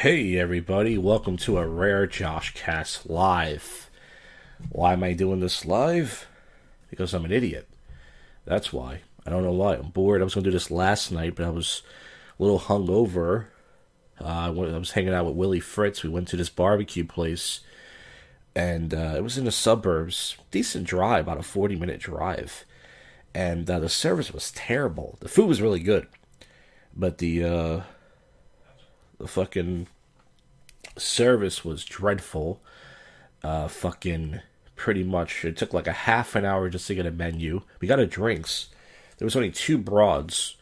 Hey everybody, welcome to a rare Josh Cast live. Why am I doing this live? Because I'm an idiot. That's why. I don't know why. I'm bored. I was to do this last night, but I was a little hungover. Uh, I was hanging out with Willie Fritz. We went to this barbecue place, and uh, it was in the suburbs. Decent drive, about a 40 minute drive. And uh, the service was terrible. The food was really good, but the uh, the fucking service was dreadful. Uh, fucking pretty much. It took like a half an hour just to get a menu. We got a drinks. There was only two broads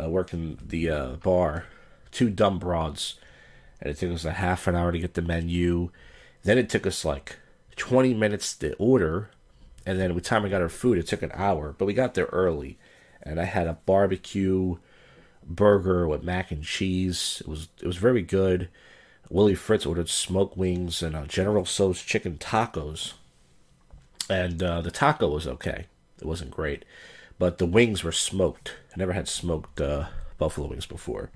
uh, working the uh, bar, two dumb broads, and it took us a half an hour to get the menu. Then it took us like 20 minutes to order, and then by the time we got our food, it took an hour. But we got there early, and I had a barbecue burger with mac and cheese. It was it was very good. Willie Fritz ordered smoked wings and uh, General Tso's chicken tacos, and uh, the taco was okay. It wasn't great, but the wings were smoked. I never had smoked uh, buffalo wings before,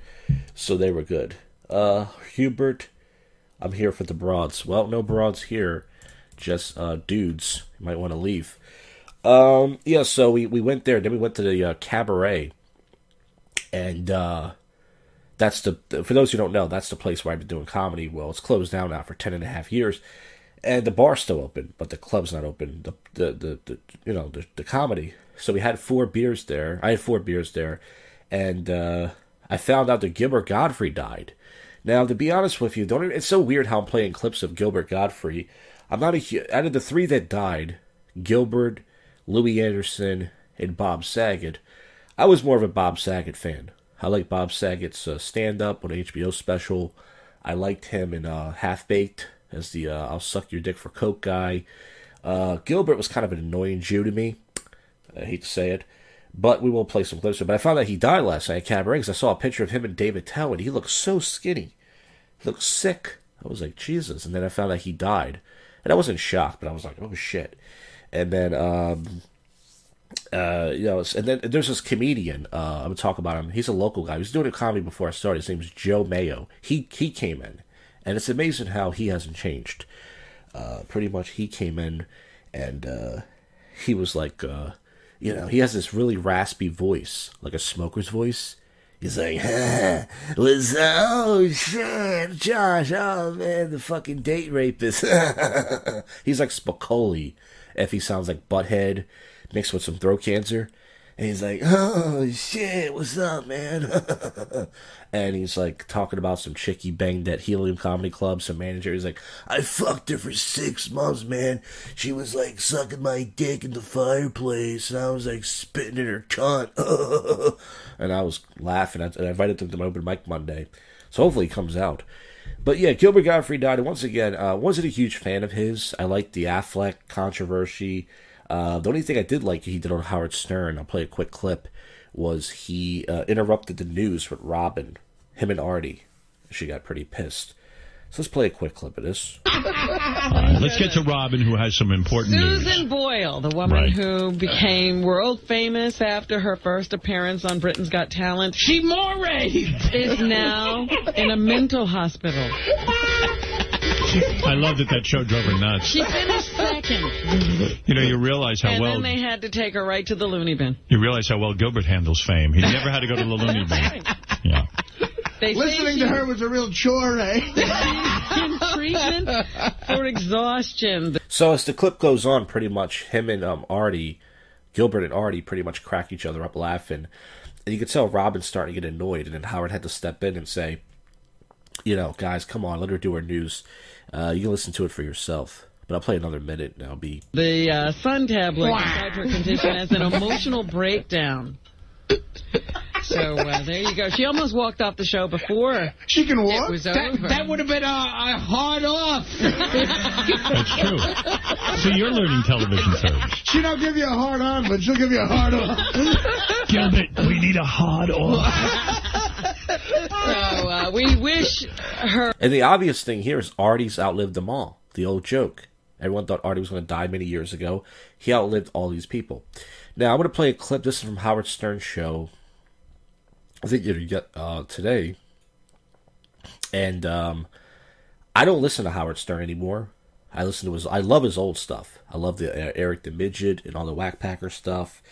so they were good. Uh, Hubert, I'm here for the broads. Well, no broads here, just uh, dudes. You might want to leave. Um, yeah, so we, we went there. Then we went to the uh, cabaret and uh, that's the for those who don't know, that's the place where I've been doing comedy. Well, it's closed down now for ten and a half years, and the bar's still open, but the club's not open. The the the, the you know the, the comedy. So we had four beers there. I had four beers there, and uh, I found out that Gilbert Gottfried died. Now, to be honest with you, don't even, it's so weird how I'm playing clips of Gilbert Gottfried. I'm not a out of the three that died, Gilbert, Louie Anderson, and Bob Saget. I was more of a Bob Saget fan. I like Bob Saget's uh, stand up on HBO special. I liked him in uh, Half Baked as the uh, I'll suck your dick for coke guy. Uh, Gilbert was kind of an annoying Jew to me. I hate to say it, but we will play some clips. But I found out he died last night at Cabaret because I saw a picture of him and Dave Attell, and he looked so skinny. He looked sick. I was like, Jesus. And then I found out he died. And I wasn't shocked, but I was like, oh shit. And then um, uh, you know, and then there's this comedian. Uh, I'm gonna talk about him. He's a local guy. He was doing a comedy before I started. His name's Joe Mayo. He he came in, and it's amazing how he hasn't changed. Uh, pretty much, he came in, and uh, he was like, uh, you know, he has this really raspy voice, like a smoker's voice. He's like, was oh shit, Josh, oh man, the fucking date rapist. He's like Spicoli if he sounds like Butthead mixed with some throat cancer. And he's like, oh shit, what's up, man? and he's like talking about some chick he banged at Helium Comedy Club, some manager. He's like, I fucked her for six months, man. She was like sucking my dick in the fireplace, and I was like spitting in her cunt. and I was laughing. And I invited him to my open mic Monday. So hopefully he comes out. But yeah, Gilbert Gottfried died. And once again, uh, wasn't a huge fan of his. I liked the Aflac controversy. Uh, the only thing I did like he did on Howard Stern, I'll play a quick clip, was he uh, interrupted the news with Robin, him and Artie. She got pretty pissed. So let's play a quick clip of this. Right, let's get to Robin, who has some important Susan news. Susan Boyle, the woman right. who became world famous after her first appearance on Britain's Got Talent. She more Is now in a mental hospital. I love that that show drove her nuts. She finished second. You know, you realize how and well... And then they had to take her right to the loony bin. You realize how well Gilbert handles fame. He never had to go to the loony bin. Yeah. They Listening to her was a real chore, eh? in treatment for exhaustion. So as the clip goes on, pretty much him and um, Artie, Gilbert and Artie pretty much crack each other up laughing. And you could tell Robin's starting to get annoyed, and then Howard had to step in and say, you know, guys, come on, let her do her news. Uh, you can listen to it for yourself. But I'll play another minute and I'll be... The uh, sun tablet inside her condition has an emotional breakdown. So uh, there you go. She almost walked off the show before she can walk. It was that, over. That would have been a, a hard off. That's true. So you're learning television service. She don't give you a hard on, but she'll give you a hard off. Gilbert, we need a hard off. So uh, we wish her. And the obvious thing here is Artie's outlived them all. The old joke. Everyone thought Artie was going to die many years ago. He outlived all these people. Now, I'm going to play a clip. This is from Howard Stern's show. I think you get uh, today. And um, I don't listen to Howard Stern anymore. I listen to his. I love his old stuff. I love the uh, Eric the Midget and all the Wack Packer stuff.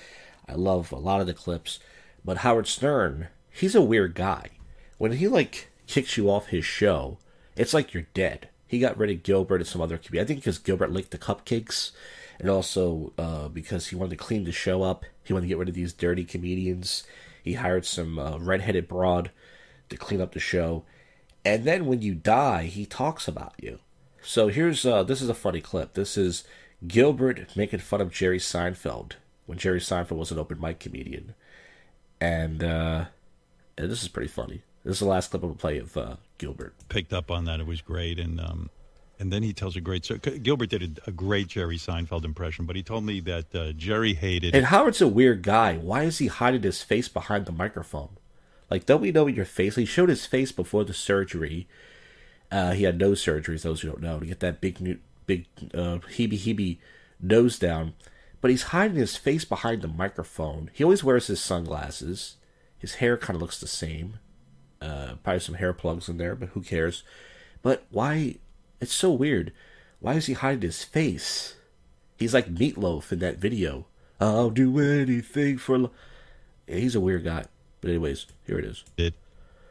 I love a lot of the clips. But Howard Stern, he's a weird guy. When he like kicks you off his show, it's like you're dead. He got rid of Gilbert and some other comedians. I think because Gilbert licked the cupcakes, and also uh, because he wanted to clean the show up. He wanted to get rid of these dirty comedians. He hired some uh, redheaded broad to clean up the show. And then when you die, he talks about you. So here's uh, this is a funny clip. This is Gilbert making fun of Jerry Seinfeld when Jerry Seinfeld was an open mic comedian, and, uh, and this is pretty funny. This is the last clip I'm gonna play of uh, Gilbert. Picked up on that. It was great, and um, and then he tells a great. So Gilbert did a, a great Jerry Seinfeld impression, but he told me that uh, Jerry hated. And Howard's a weird guy. Why is he hiding his face behind the microphone? Like, don't we know your face? He showed his face before the surgery. Uh, he had nose surgeries, those who don't know, to get that big, new, big uh, heebie heebie nose down. But he's hiding his face behind the microphone. He always wears his sunglasses. His hair kind of looks the same. Uh, probably some hair plugs in there, but who cares? But why? It's so weird. Why is he hiding his face? He's like Meatloaf in that video. I'll do anything for. Lo-. Yeah, he's a weird guy. But anyways, here it is. Did.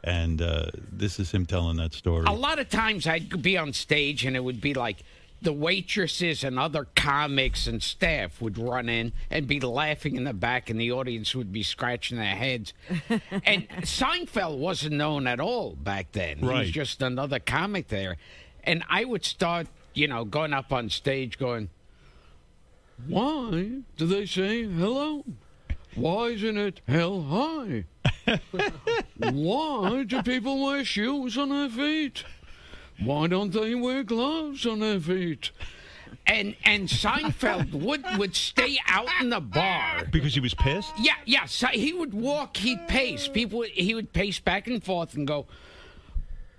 And uh, this is him telling that story. A lot of times I'd be on stage and it would be like the waitresses and other comics and staff would run in and be laughing in the back, and the audience would be scratching their heads. and Seinfeld wasn't known at all back then. He was just another comic there. And I would start, you know, going up on stage going, Why do they say hello? Why isn't it hell high? Why do people wear shoes on their feet? Why don't they wear gloves on their feet? And and Seinfeld would would stay out in the bar. because he was pissed. Yeah, yeah. So he would walk, he'd pace. People, he would pace back and forth and go.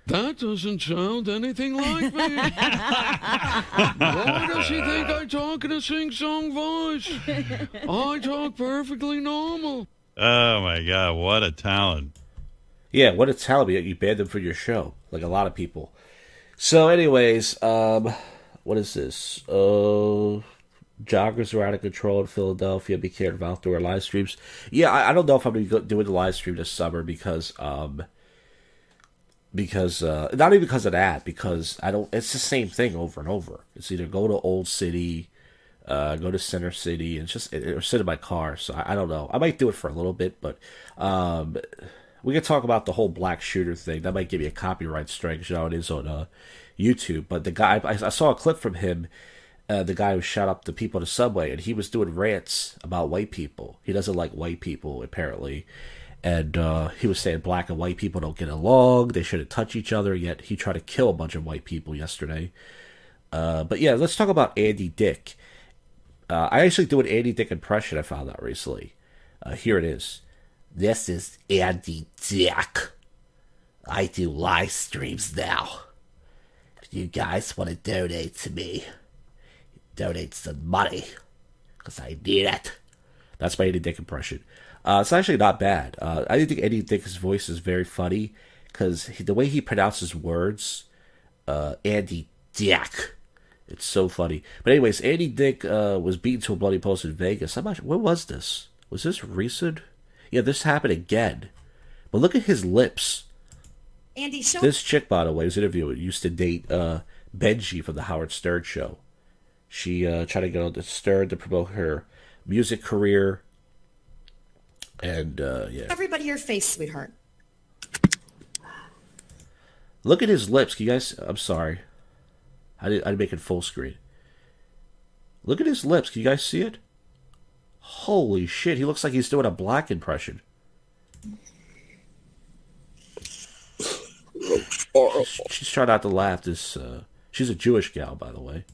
That doesn't sound anything like me. Why does he think I talk in a sing-song voice? I talk perfectly normal. Oh my God! What a talent! Yeah, what a talent you banned them for your show, like a lot of people. So, anyways, um, what is this? Uh, joggers are out of control in Philadelphia. Be careful outdoor live streams. Yeah, I, I don't know if I'm going to doing the live stream this summer because, um, because uh, not even because of that, because I don't. It's the same thing over and over. It's either go to Old City, uh, go to Center City, and just or sit in my car. So I, I don't know. I might do it for a little bit, but um, we could talk about the whole black shooter thing. That might give me a copyright strike, you know it is on uh, YouTube. But the guy, I, I saw a clip from him. Uh, the guy who shot up the people in the subway, and he was doing rants about white people. He doesn't like white people, apparently. And uh, he was saying black and white people don't get along. They shouldn't touch each other. Yet he tried to kill a bunch of white people yesterday. Uh, but yeah, let's talk about Andy Dick. Uh, I actually do an Andy Dick impression I found out recently. Uh, here it is. This is Andy Dick. I do live streams now. If you guys want to donate to me, donate some money. Because I need it. That's my Andy Dick impression. Uh, it's actually not bad. Uh, I think Andy Dick's voice is very funny because the way he pronounces words, uh, Andy Dick, it's so funny. But anyways, Andy Dick uh, was beaten to a bloody pulp in Vegas. I'm not. When was this? Was this recent? Yeah, this happened again. But look at his lips. Andy, show This chick, by the way, was interviewed. Used to date uh, Benjy from the Howard Stern show. She uh, tried to get on the Stern to promote her music career. And uh, yeah, everybody your face, sweetheart. look at his lips. Can you guys? I'm sorry, I did. I didn't make it full screen. Look at his lips. Can you guys see it? Holy shit! He looks like he's doing a black impression. She's, she's trying not to laugh. This uh, she's a Jewish gal, by the way.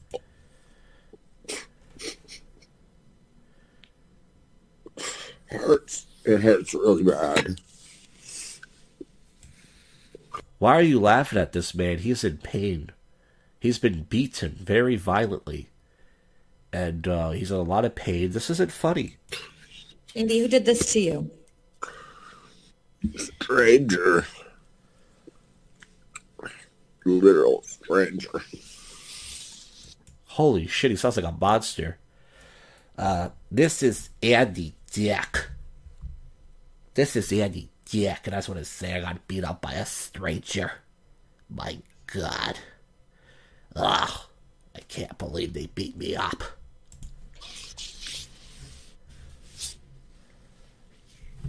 hurts. It hurts really bad. Why are you laughing at this man? He's in pain. He's been beaten very violently. And uh, he's in a lot of pain. This isn't funny. Andy, who did this to you? Stranger. literal stranger. Holy shit, he sounds like a monster. Uh, this is Andy Dick. This is Andy Dick, and I just want to say I got beat up by a stranger. My god. Ugh, I can't believe they beat me up.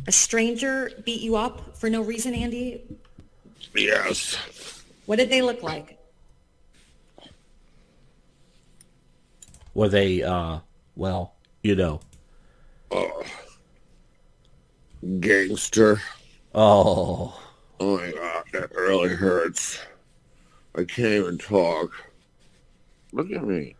A stranger beat you up for no reason, Andy? Yes. What did they look like? Were they, uh, well, you know. Gangster. Oh. Oh my god, that really hurts. I can't even talk. Look at me.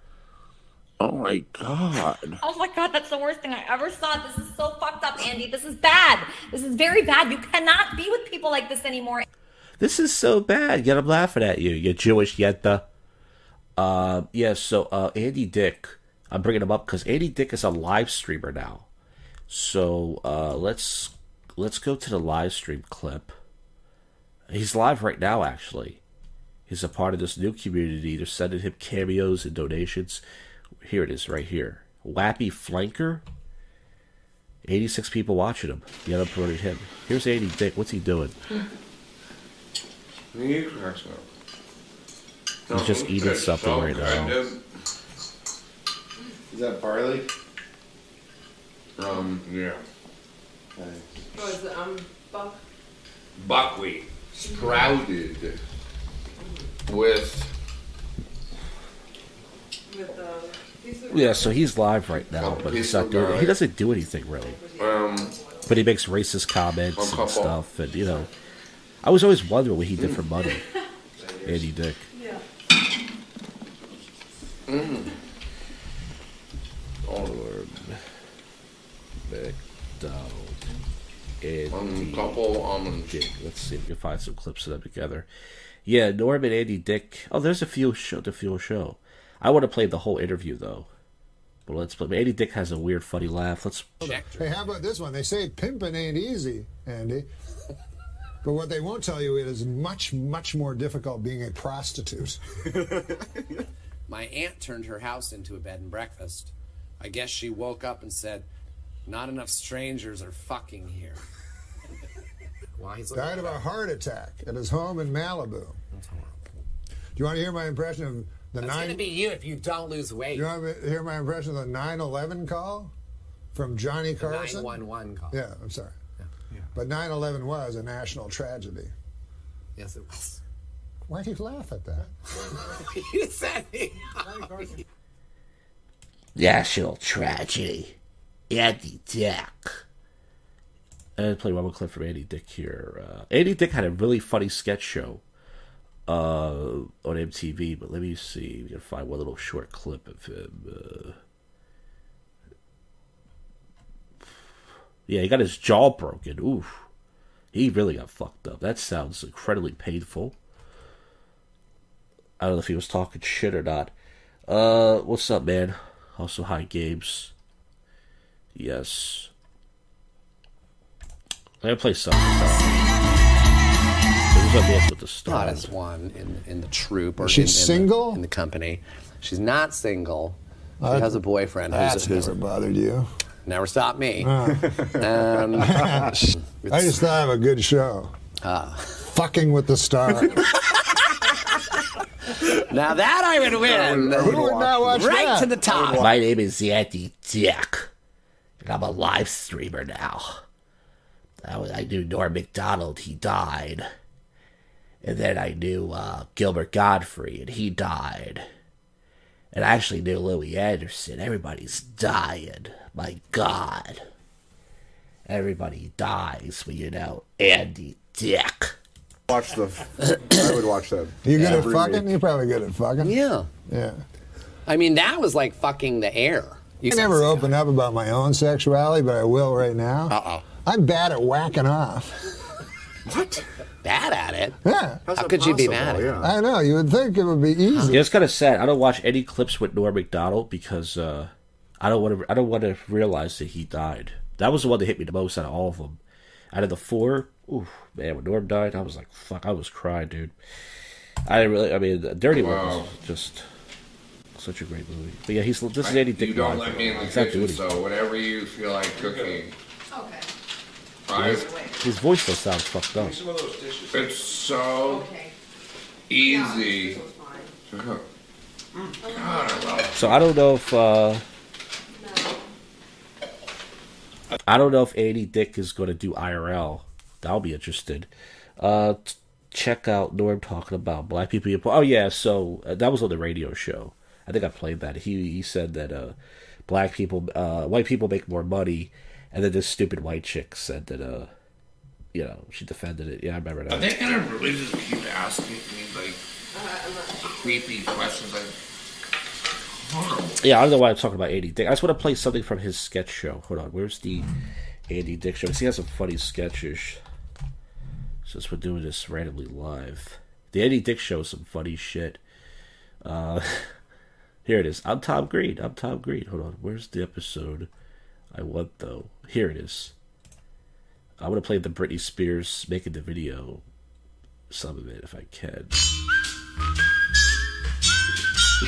Oh my god. Oh my god, that's the worst thing I ever saw. This is so fucked up, Andy. This is bad. This is very bad. You cannot be with people like this anymore. This is so bad. Yet I'm laughing at you. You're Jewish yetta. Uh, yeah. So uh, Andy Dick, I'm bringing him up because Andy Dick is a live streamer now. So uh, let's let's go to the live stream clip. He's live right now. Actually, he's a part of this new community. They're sending him cameos and donations. Here it is, right here. Wappy Flanker. 86 people watching him. The other promoted him. Here's Andy Dick. What's he doing? He's just eating something right now. Is that barley? Um, yeah. Oh, is it um buck? Buckwheat sprouted with With uh, piece of Yeah, so he's live right now, but he's not doing. He doesn't do anything really. um But he makes racist comments and stuff, and you know, I was always wondering what he did for money. Andy Dick. Yeah. mm, Norm Macdonald. Andy couple almonds. Dick. Let's see if we can find some clips of them together. Yeah, Norm and Andy Dick. Oh, there's a few show to few show. I want to play the whole interview though. But let's play. Andy Dick has a weird, funny laugh. Let's. Hey, how about this one? They say pimping ain't easy, Andy. But what they won't tell you it is much, much more difficult being a prostitute. My aunt turned her house into a bed and breakfast. I guess she woke up and said, Not enough strangers are fucking here. Why he's Died of a heart attack at his home in Malibu. That's horrible. Do you want to hear my impression of the That's nine? gonna be you if you don't lose weight. Do you want to hear my impression of the 9/11 call from Johnny The Carson? 911 call. Yeah, I'm sorry. But 9/11 was a national tragedy. Yes, it was. Why do you laugh at that? you said it. National tragedy. Andy Dick. And play one more clip from Andy Dick here. Uh, Andy Dick had a really funny sketch show uh, on MTV, but let me see. We can find one little short clip of him. Uh, yeah, he got his jaw broken. Oof. He really got fucked up. That sounds incredibly painful. I don't know if he was talking shit or not. Uh, what's up, man? Also, hi, Games. Yes. Let me play something. Who's up next with the star? Hottest one in, in the troop or She's in, in single? The, in the company. She's not single. She Uh, has a boyfriend who's, That's who's never bothered you. never stopped me. Ah. Um, I just thought I have a good show. Ah. Fucking with the star. now that I would win. Who would not watch right that? to the top. My name is Andy Dick, and I'm a live streamer now. I, was- I knew Norm Macdonald. he died. And then I knew uh, Gilbert Gottfried, and he died. And I actually knew Louie Anderson. Everybody's dying. My God. Everybody dies when you know Andy Dick. Watch the. I would watch that. You good at every fucking? week. You're probably good at fucking. Yeah. Yeah. I mean, that was like fucking the air. You I never open up about my own sexuality, but I will right now. Uh oh. I'm bad at whacking off. Bad at it. Yeah. How could you be mad? at it? I know. You would think it would be easy. Yeah, it's kind of sad. I don't watch any clips with Norm Macdonald because uh, I don't want to. I don't want to realize that he died. That was the one that hit me the most out of all of them. Out of the four, ooh, man, when Norm died, I was like, fuck, I was crying, dude. I really, I mean, Dirty Work Wow. was just such a great movie. But yeah, he's this is I- Andy Dick. You don't let me in the kitchen, so whatever you feel like cooking. Okay. Right? His voice still sounds fucked up. It's so easy to cook. God, I love it. So I don't know if uh I don't know if Andy Dick is going to do IRL. I'll be interested. Uh, check out Norm talking about black people. Oh yeah, so uh, that was on the radio show. I think I played that. He he said that uh, black people, uh, white people make more money, and then this stupid white chick said that uh, you know, she defended it. Yeah, I remember that. Are they gonna really just keep asking me like creepy questions like horrible? Yeah, I don't know why I'm talking about Andy Dick. I just want to play something from his sketch show. Hold on, where's the Andy Dick show? 'Cause he has some funny sketches. Since we're doing this randomly live, the Andy Dick show is some funny shit. Uh, here it is. I'm Tom Green. I'm Tom Green. Hold on, where's the episode I want though? Here it is. I'm gonna play the Britney Spears making the video, some of it if I can.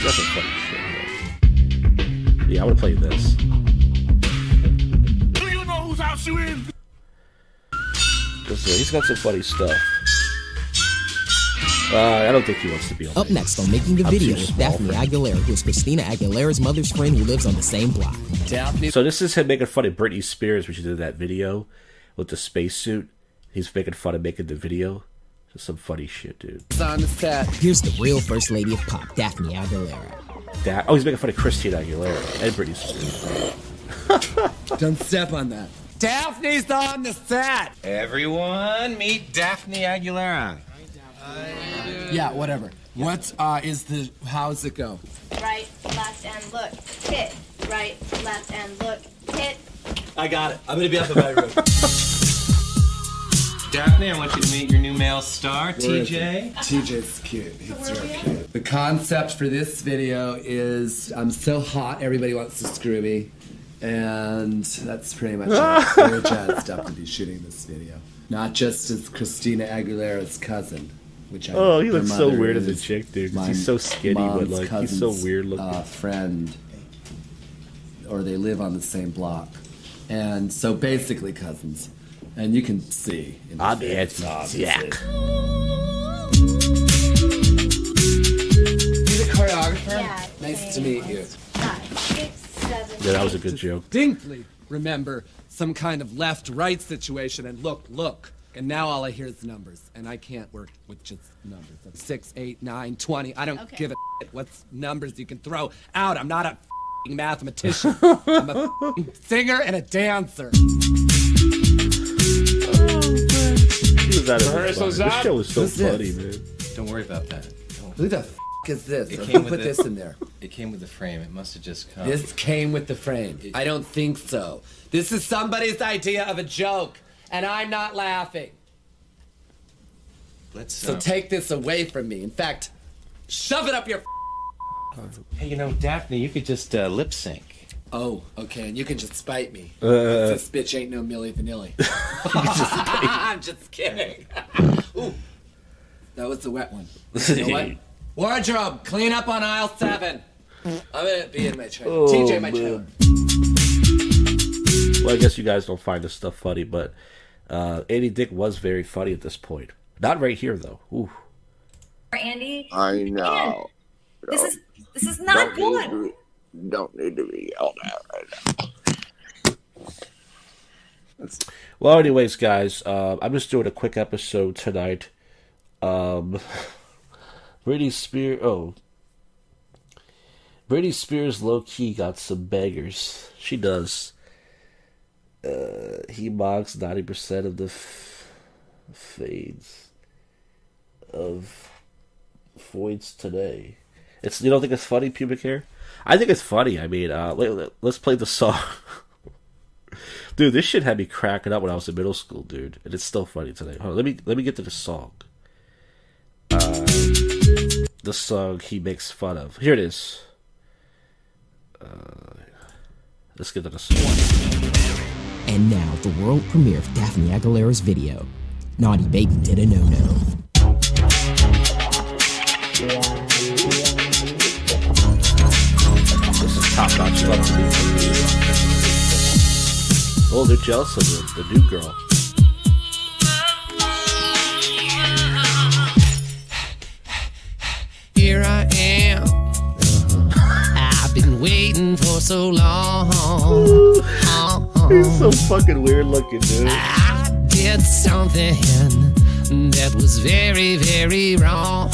Got some funny shit. Yeah, I want to play this. Do you know whose house you in? This, he's got some funny stuff. Uh, I don't think he wants to be on. Up next on Making the I'm Video with Daphne. Aguilera, who is Christina Aguilera's mother's friend who lives on the same block. Daphne. So this is him making fun of Britney Spears, which he did that video with the spacesuit. He's making fun of making the video. Just some funny shit, dude. on the set. Here's the real first lady of pop, Daphne Aguilera. Da- oh, he's making fun of Christina Aguilera and Britney Spears. Don't step on that. Daphne's on the set. Everyone, meet Daphne Aguilera. Yeah, whatever. What uh, is the? How's it go? Right, left, and look. Hit. Right, left, and look. Hit. I got it. I'm gonna be up in my room. Daphne, I want you to meet your new male star, TJ. TJ's cute. He's real cute. The concept for this video is I'm so hot, everybody wants to screw me. And that's pretty much it. Very jazzed up to be shooting this video. Not just as Christina Aguilera's cousin, which I Oh, he looks so weird as a chick, dude. my He's so skinny, but mom's like he's so weird looking. Uh, friend, or they live on the same block, and so basically cousins. And you can see. in the I'm video, obviously. Jack. You the choreographer? nice to meet you. Five, six, seven. Yeah, that was a good joke. Distinctly remember some kind of left-right situation, and look, look. And now all I hear is numbers, and I can't work with just numbers. Six, eight, nine, twenty. I don't Okay. give a shit what numbers you can throw out. I'm not a f***ing mathematician. I'm a f***ing singer and a dancer. He was out of his Rehearsal's mind. This show was so Who's this? funny, man. Don't worry about that. Who the f is this? It came with put the- this in there? It came with the frame. It must have just come. This came with the frame. I don't think so. This is somebody's idea of a joke, and I'm not laughing. Let's. So uh, take this away from me. In fact, shove it up your. Hey, you know, Daphne, you could just uh, lip sync. Oh, okay, and you can just spite me. Uh. this bitch ain't no Milli Vanilli. I'm just kidding. Ooh, that was the wet one. You know what? Wardrobe, clean up on aisle seven. I'm gonna be in my trailer. Oh, TJ, my man. trailer. Well, I guess you guys don't find this stuff funny, but uh, Andy Dick was very funny at this point. Not right here, though. Ooh. Andy. I know. This is this is not don't good. to be, don't need to be yelled at right now. Well, anyways, guys, uh, I'm just doing a quick episode tonight. Um, Britney Spears. Oh, Britney Spears low key got some bangers. She does. Uh, he mocks ninety percent of the f- fades of Foids today. It's you don't think it's funny, pubic hair? I think it's funny. I mean, uh, let, us play the song. Dude, this shit had me cracking up when I was in middle school, dude, and it's still funny today. On, let me let me get to the song. Uh, the song he makes fun of. Here it is. Uh, let's get to the song. And now, the world premiere of Daphne Aguilera's video. Naughty Baby did a no no. This is top notch. Love to be. Oh, they're jealous of the, the new girl. Here I am. Uh-huh. I've been waiting for so long. He's so fucking weird looking, dude. I did something that was very, very wrong.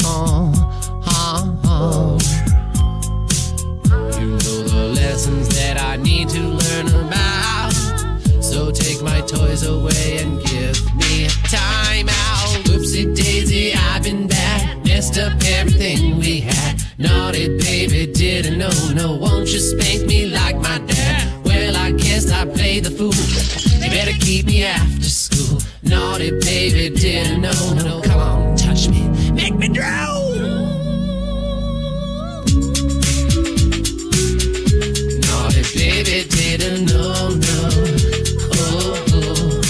You know the lessons that I need to learn about. So take my toys away and give me time out. Daisy, I've been bad. Messed up everything we had. Naughty baby, didn't know. No, won't you spank me like my dad? Guess I played the fool. You better keep me after school. Naughty baby, didn't know. No, come on, touch me. Make me drown. Naughty baby, didn't know. No. Oh, oh.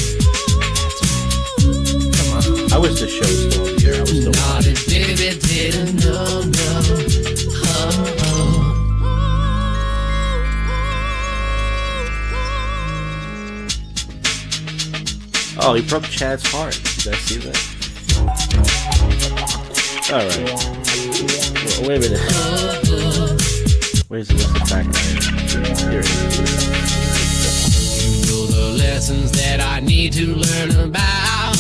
I wish the show was still on the air. I was still Naughty baby, didn't know. No. Oh, he broke Chad's heart. Did I see that? All right. Well, wait a minute. Where's the, where's the back Here it is. know the lessons that I need to learn about.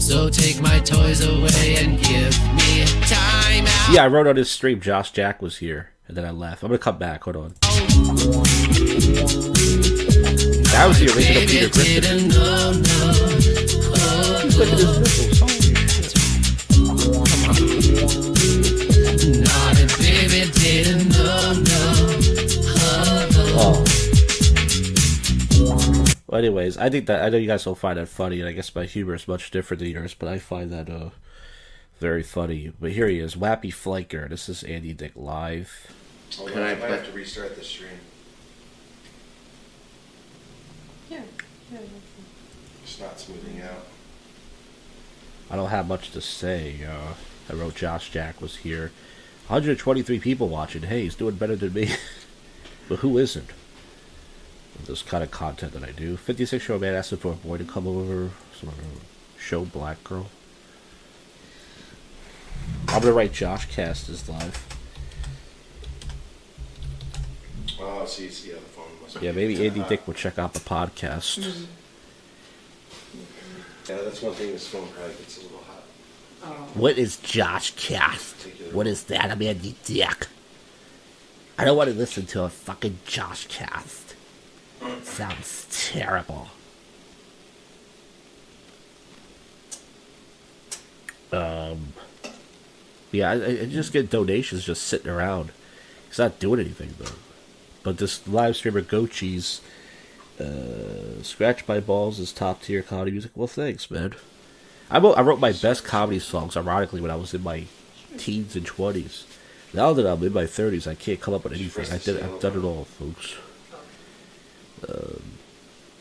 So take my toys away and give me time out. Yeah, I wrote on his stream. Josh Jack was here, and then I left. I'm gonna come back. Hold on. That was the original Peter Griffin. Look at his nipples. Naughty baby didn't know, no. Oh, Oh. Well, anyways, I think that I know you guys will find that funny, and I guess my humor is much different than yours, but I find that uh very funny. But here he is, Wappy Flanker. This is Andy Dick live. Can I might have to restart the stream? Yeah. Yeah. It's not smoothing out. I don't have much to say. Uh, I wrote Josh Jack was here. 123 people watching. Hey, he's doing better than me. but who isn't? This kind of content that I do. 56 year old man asking for a boy to come over. Some show Black Girl. I'm gonna write Josh Cast is live. Oh, see, it's the other phone. Must Yeah, maybe getting Andy. Dick will check out the podcast. Yeah, that's one thing. This phone probably gets a little hot. What is Josh Cast? What is that? I'm Andy Dick. I don't want to listen to a fucking Josh Cast. Sounds terrible. Um, yeah, I, I just get donations just sitting around. He's not doing anything though. But this live streamer Gochi's uh, Scratch My Balls is top tier comedy music. Well, thanks, man. I wrote, I wrote my best comedy songs, ironically, when I was in my teens and 20s. Now that I'm in my 30s, I can't come up with anything. I did, I've done it all, folks. Um,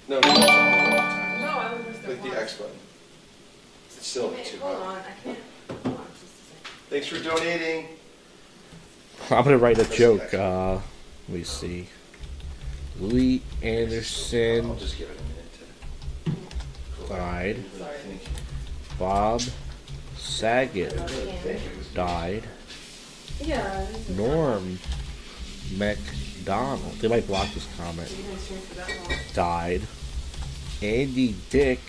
No, no, no, no. Click the X button. It's still too Hold hot. on, I can't. Hold on, just a second. Thanks for donating. I'm gonna write a joke. Uh, let me see. Louie Anderson I'll just give it a minute to. died. Bob Saget died. Yeah. Norm Macdonald. They might block this comment. You can stream for that long. Died. Andy Dick.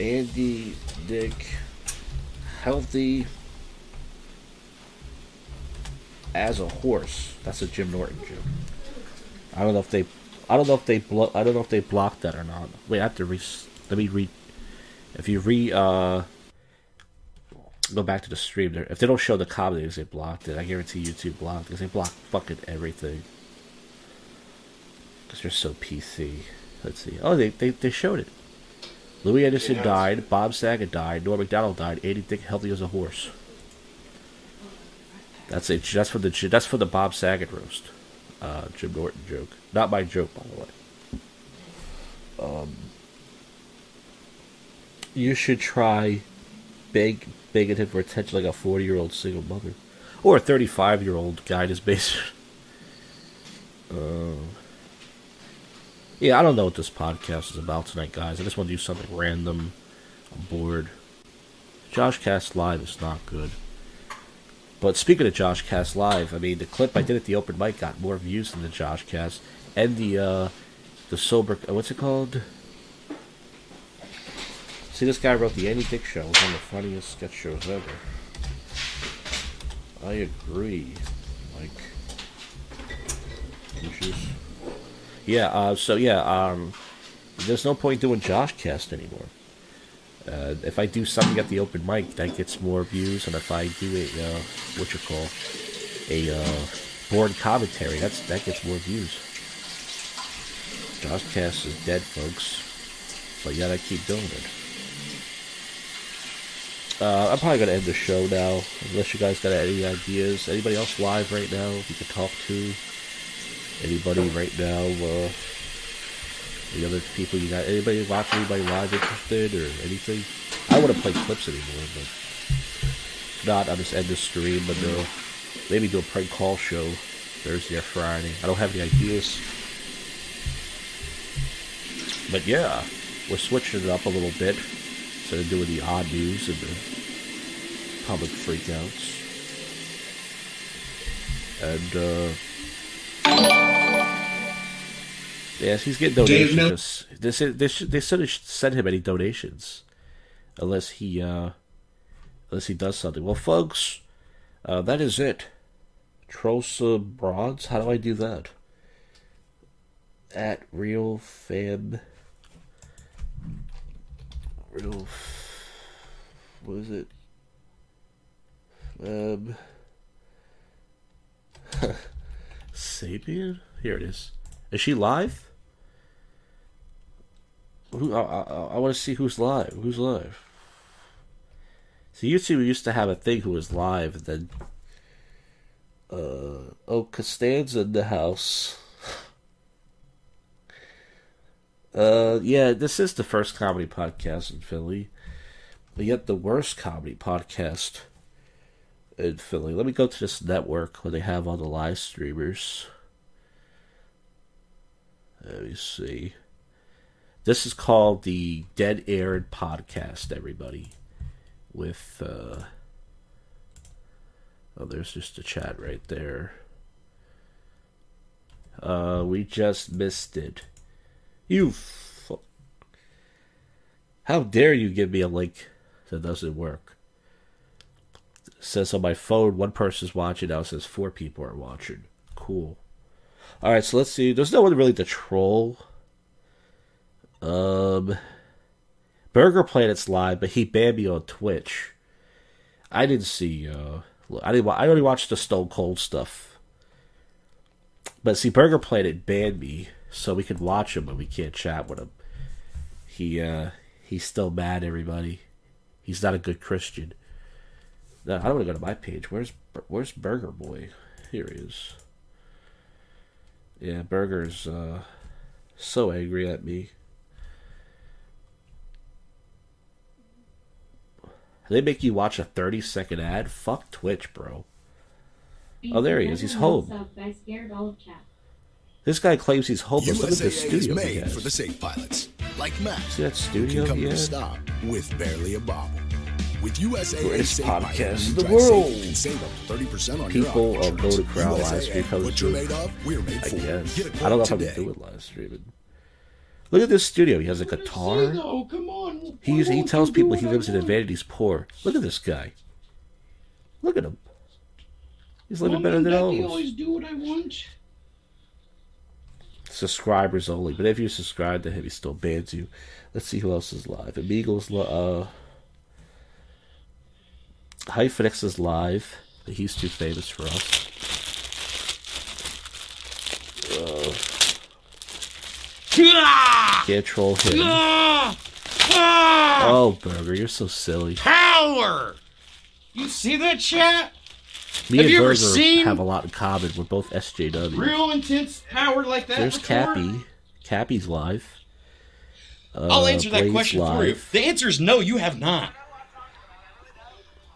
Andy Dick. Healthy as a horse. That's a Jim Norton joke. I don't know if they. I don't know if they blo- I don't know if they blocked that or not. Wait, I have to re. Let me read. If you re uh go back to the stream there. If they don't show the comedy, comments, they blocked it. I guarantee YouTube blocked because they block fucking everything. Because they're so PC. Let's see. Oh, they they, they showed it. Louie Anderson died. Bob Saget died. Norm Macdonald died. Andy Dick healthy as a horse. That's. That's for the that's for the Bob Saget roast. Uh, Jim Norton joke. Not my joke, by the way. Um, you should try Big him for attention like a 40 year old single mother. Or a 35 year old guy in his basement. Uh, yeah, I don't know what this podcast is about tonight, guys. I just want to do something random. I'm bored. Josh Cast Live is not good. But speaking of Josh Cast Live, I mean, the clip I did at the open mic got more views than the Josh Cast. And the, uh, the sober, what's it called? See, this guy wrote the Andy Dick Show. It was one of the funniest sketch shows ever. I agree. Like, issues. Yeah. Uh, so yeah. Um, there's no point doing Josh Cast anymore. Uh, if I do something at the open mic, that gets more views, and if I do a uh, what you call a uh, board commentary, that's that gets more views. Josh Cast is dead, folks. But yet I keep doing it. Uh, I'm probably gonna end the show now, unless you guys got any ideas. Anybody else live right now? You can talk to anybody right now. Any other people you got? Anybody watching? Anybody live interested or anything? I to play clips anymore, but not, I'll just end the stream. But uh, maybe do a prank call show Thursday or Friday. I don't have any ideas, but yeah, we're switching it up a little bit instead of doing the odd news and the public freakouts. And uh Yes, he's getting Dave donations. They said they should they shouldn't send him any donations unless he uh unless he does something. Well folks, uh that is it. Trosa Broads, how do I do that? At real fam real f- what is it? Um Sapien? Here it is. Is she live? Who I, I, I want to see who's live. Who's live? So YouTube used to have a thing who was live, and then uh oh Costanza in the house. Uh yeah, this is the first comedy podcast in Philly, but yet the worst comedy podcast in Philly. Let me go to this network where they have all the live streamers. Let me see. This is called the Dead Aired Podcast, everybody. With, uh. Oh, there's just a chat right there. Uh, we just missed it. You. Fu- How dare you give me a link that doesn't work? It says on my phone one person's watching, now it says four people are watching. Cool. Alright, so let's see. There's no one really to troll. Um, Burger Planet's live, but he banned me on Twitch. I didn't see. Uh, I didn't. I only watched the Stone Cold stuff. But see, Burger Planet banned me, so we can watch him, but we can't chat with him. He uh, he's still mad. Everybody, he's not a good Christian. No, I don't want to go to my page. Where's Where's Burger Boy? Here he is. Yeah, Burger's uh, so angry at me. They make you watch a 30 second ad? Fuck Twitch, bro. Oh, there he is. He's home. I scared all of chat. This guy claims he's homeless. Look at this USAA is he made has. for the safe pilots, like Matt. See that studio who can come he to the has? stop with barely a bobble. With USAA Greatest podcast in the world. safe, you can save up to 30% on People your of Golden insurance. Crown live stream comes what you're made of, we're made I for. guess. I don't know if I can do it live streaming. Look at this studio. He has a guitar. On. He he tells people he lives in advantage. He's poor. Look at this guy. Look at him. He's living better than all of us. always do what I want. subscribers only. But if you subscribe to him, he still bans you. Let's see who else is live. Amigos, uh, Hyphonix is live. but He's too famous for us. Uh, can't troll him. Oh, Burger, you're so silly. Power! You see that chat? Me Have and Burger seen have a lot in common. We're both SJW. real intense power like that There's before? Cappy. Cappy's live. Uh, I'll answer that question live. for you. The answer is no, you have not.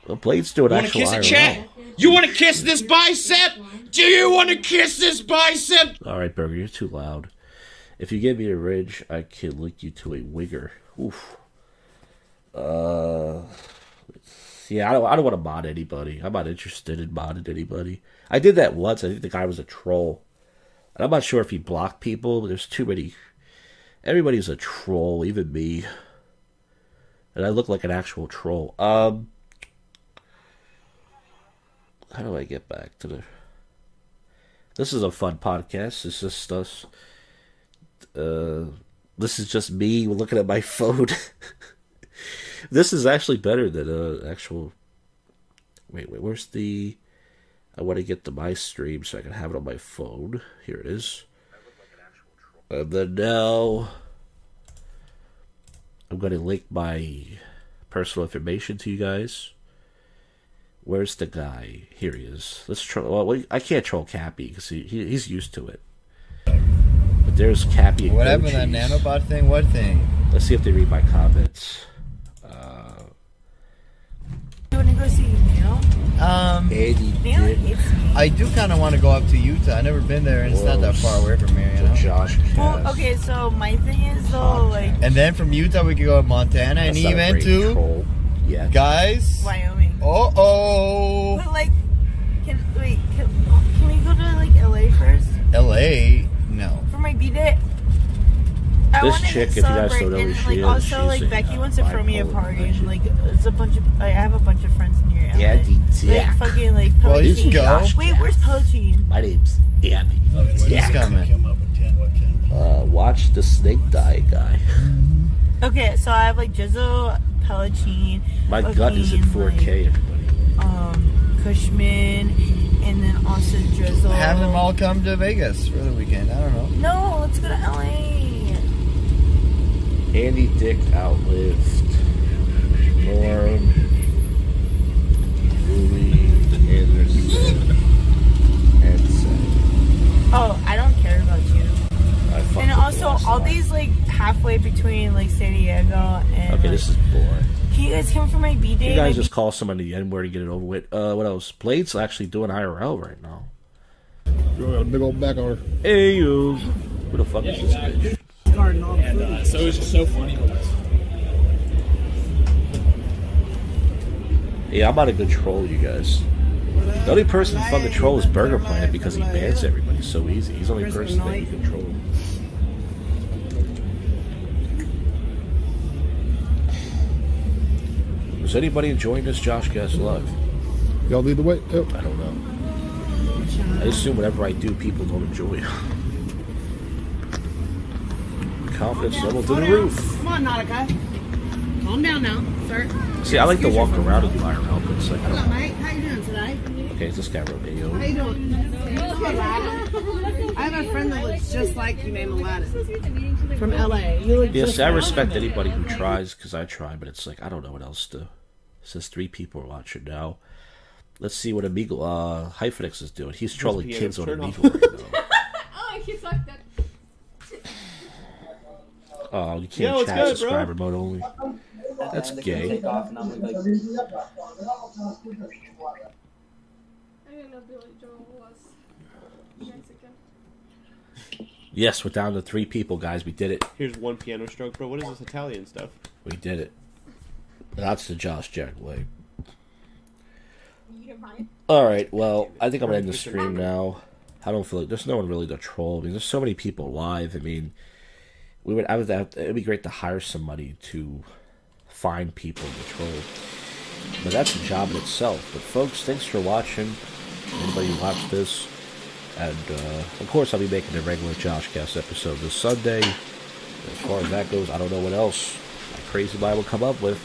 Well, Blade's doing Want to kiss it, IRL. chat? You want to kiss this bicep? Do you want to kiss this bicep? All right, Burger, you're too loud. If you give me a ridge, I can link you to a wigger. Oof. Uh, yeah, I don't. I don't want to mod anybody. I'm not interested in modding anybody. I did that once. I think the guy was a troll. And I'm not sure if he blocked people, but there's too many. Everybody's a troll, even me. And I look like an actual troll. Um, how do I get back to the? This is a fun podcast. It's just us. Uh, this is just me looking at my phone. this is actually better than uh, actual. Wait, wait. Where's the? I want to get to my stream so I can have it on my phone. Here it is. And then now, I'm going to link my personal information to you guys. Where's the guy? Here he is. Let's try. Well, we- I can't troll Cappy because he, he he's used to it. But there's Cappy and What happened to that nanobot thing? What thing? Let's see if they read my comments. Uh, You want to go see Neil? Um, Neil hates me. I do kind of want to go up to Utah. I've never been there, and it's not that far away from here, you know. Josh. Well, okay, so my thing is though, like And then from Utah, we could go to Montana and That's not a even great to. Yeah. guys. Wyoming. Uh oh. But like, can wait? Can, can we go to like LA first L.A. No. for my b day? I This chick, if you guys celebrate, don't know who she like is, also she's like a, Becky uh, wants to throw me a party, and like it's a bunch of I have a bunch of friends near LA. Yeah, the like dick. fucking like Well, you can Poachine. go. Wait, where's Poachine? My name's Andy. He's coming. Uh, watch the snake die guy. Okay, so I have like Jizzle, Pelachine. My gut is in 4K, everybody. Um, Cushman, and then also Drizzle. Have them all come to Vegas for the weekend. I don't know. No, let's go to LA. Andy Dick outlived Norm, Louie, like San Diego and. Okay, like, this is boring. Can you guys come for my B day? You guys just call somebody the N word to get it over with. Uh, what else? Blade's actually doing IRL right now. You got a Big old back on her. Hey, you. Who the fuck is this bitch? And uh, so it was just so funny. Yeah, I'm not a good troll, you guys. The only person fun to troll is Burger Planet because he bans everybody so easy. He's the only person that you can Is anybody enjoying this Josh Cast Live? Y'all lead the way. Yep. I don't know. I assume whatever I do, people don't enjoy. Confidence level to the roof. Come on, Nautica. Calm down now, sir. See, I like to walk around and do IRL, but it's like, I What's don't up, know. mate? How you doing today? Okay, is this guy Rodeo? How you doing? I have a friend that looks just like you named Aladdin. From LA. You look Yes, just I respect anybody who tries because I try, but it's like I don't know what else to. It says three people are watching now. Let's see what Amigo uh, Hyphonix is doing. He's trolling piano, kids on turn Amigo right now. Oh, he's like that. Oh, you can't Yo, it's chat good, bro. subscriber mode only. That's gay. I didn't know Billy Joel was Yes, we're down to three people, guys. We did it. Here's one piano stroke, bro. What is this Italian stuff? We did it. That's the Josh Jack way. All right. Well, I think I'm gonna end the stream now. I don't feel like there's no one really to troll. I mean, there's so many people live. I mean, we would. I would. Have, it'd be great to hire somebody to find people to troll. But that's a job in itself. But folks, thanks for watching. Anybody who watched this, and uh, of course, I'll be making a regular Josh Cast episode this Sunday. As far as that goes, I don't know what else my crazy mind will come up with.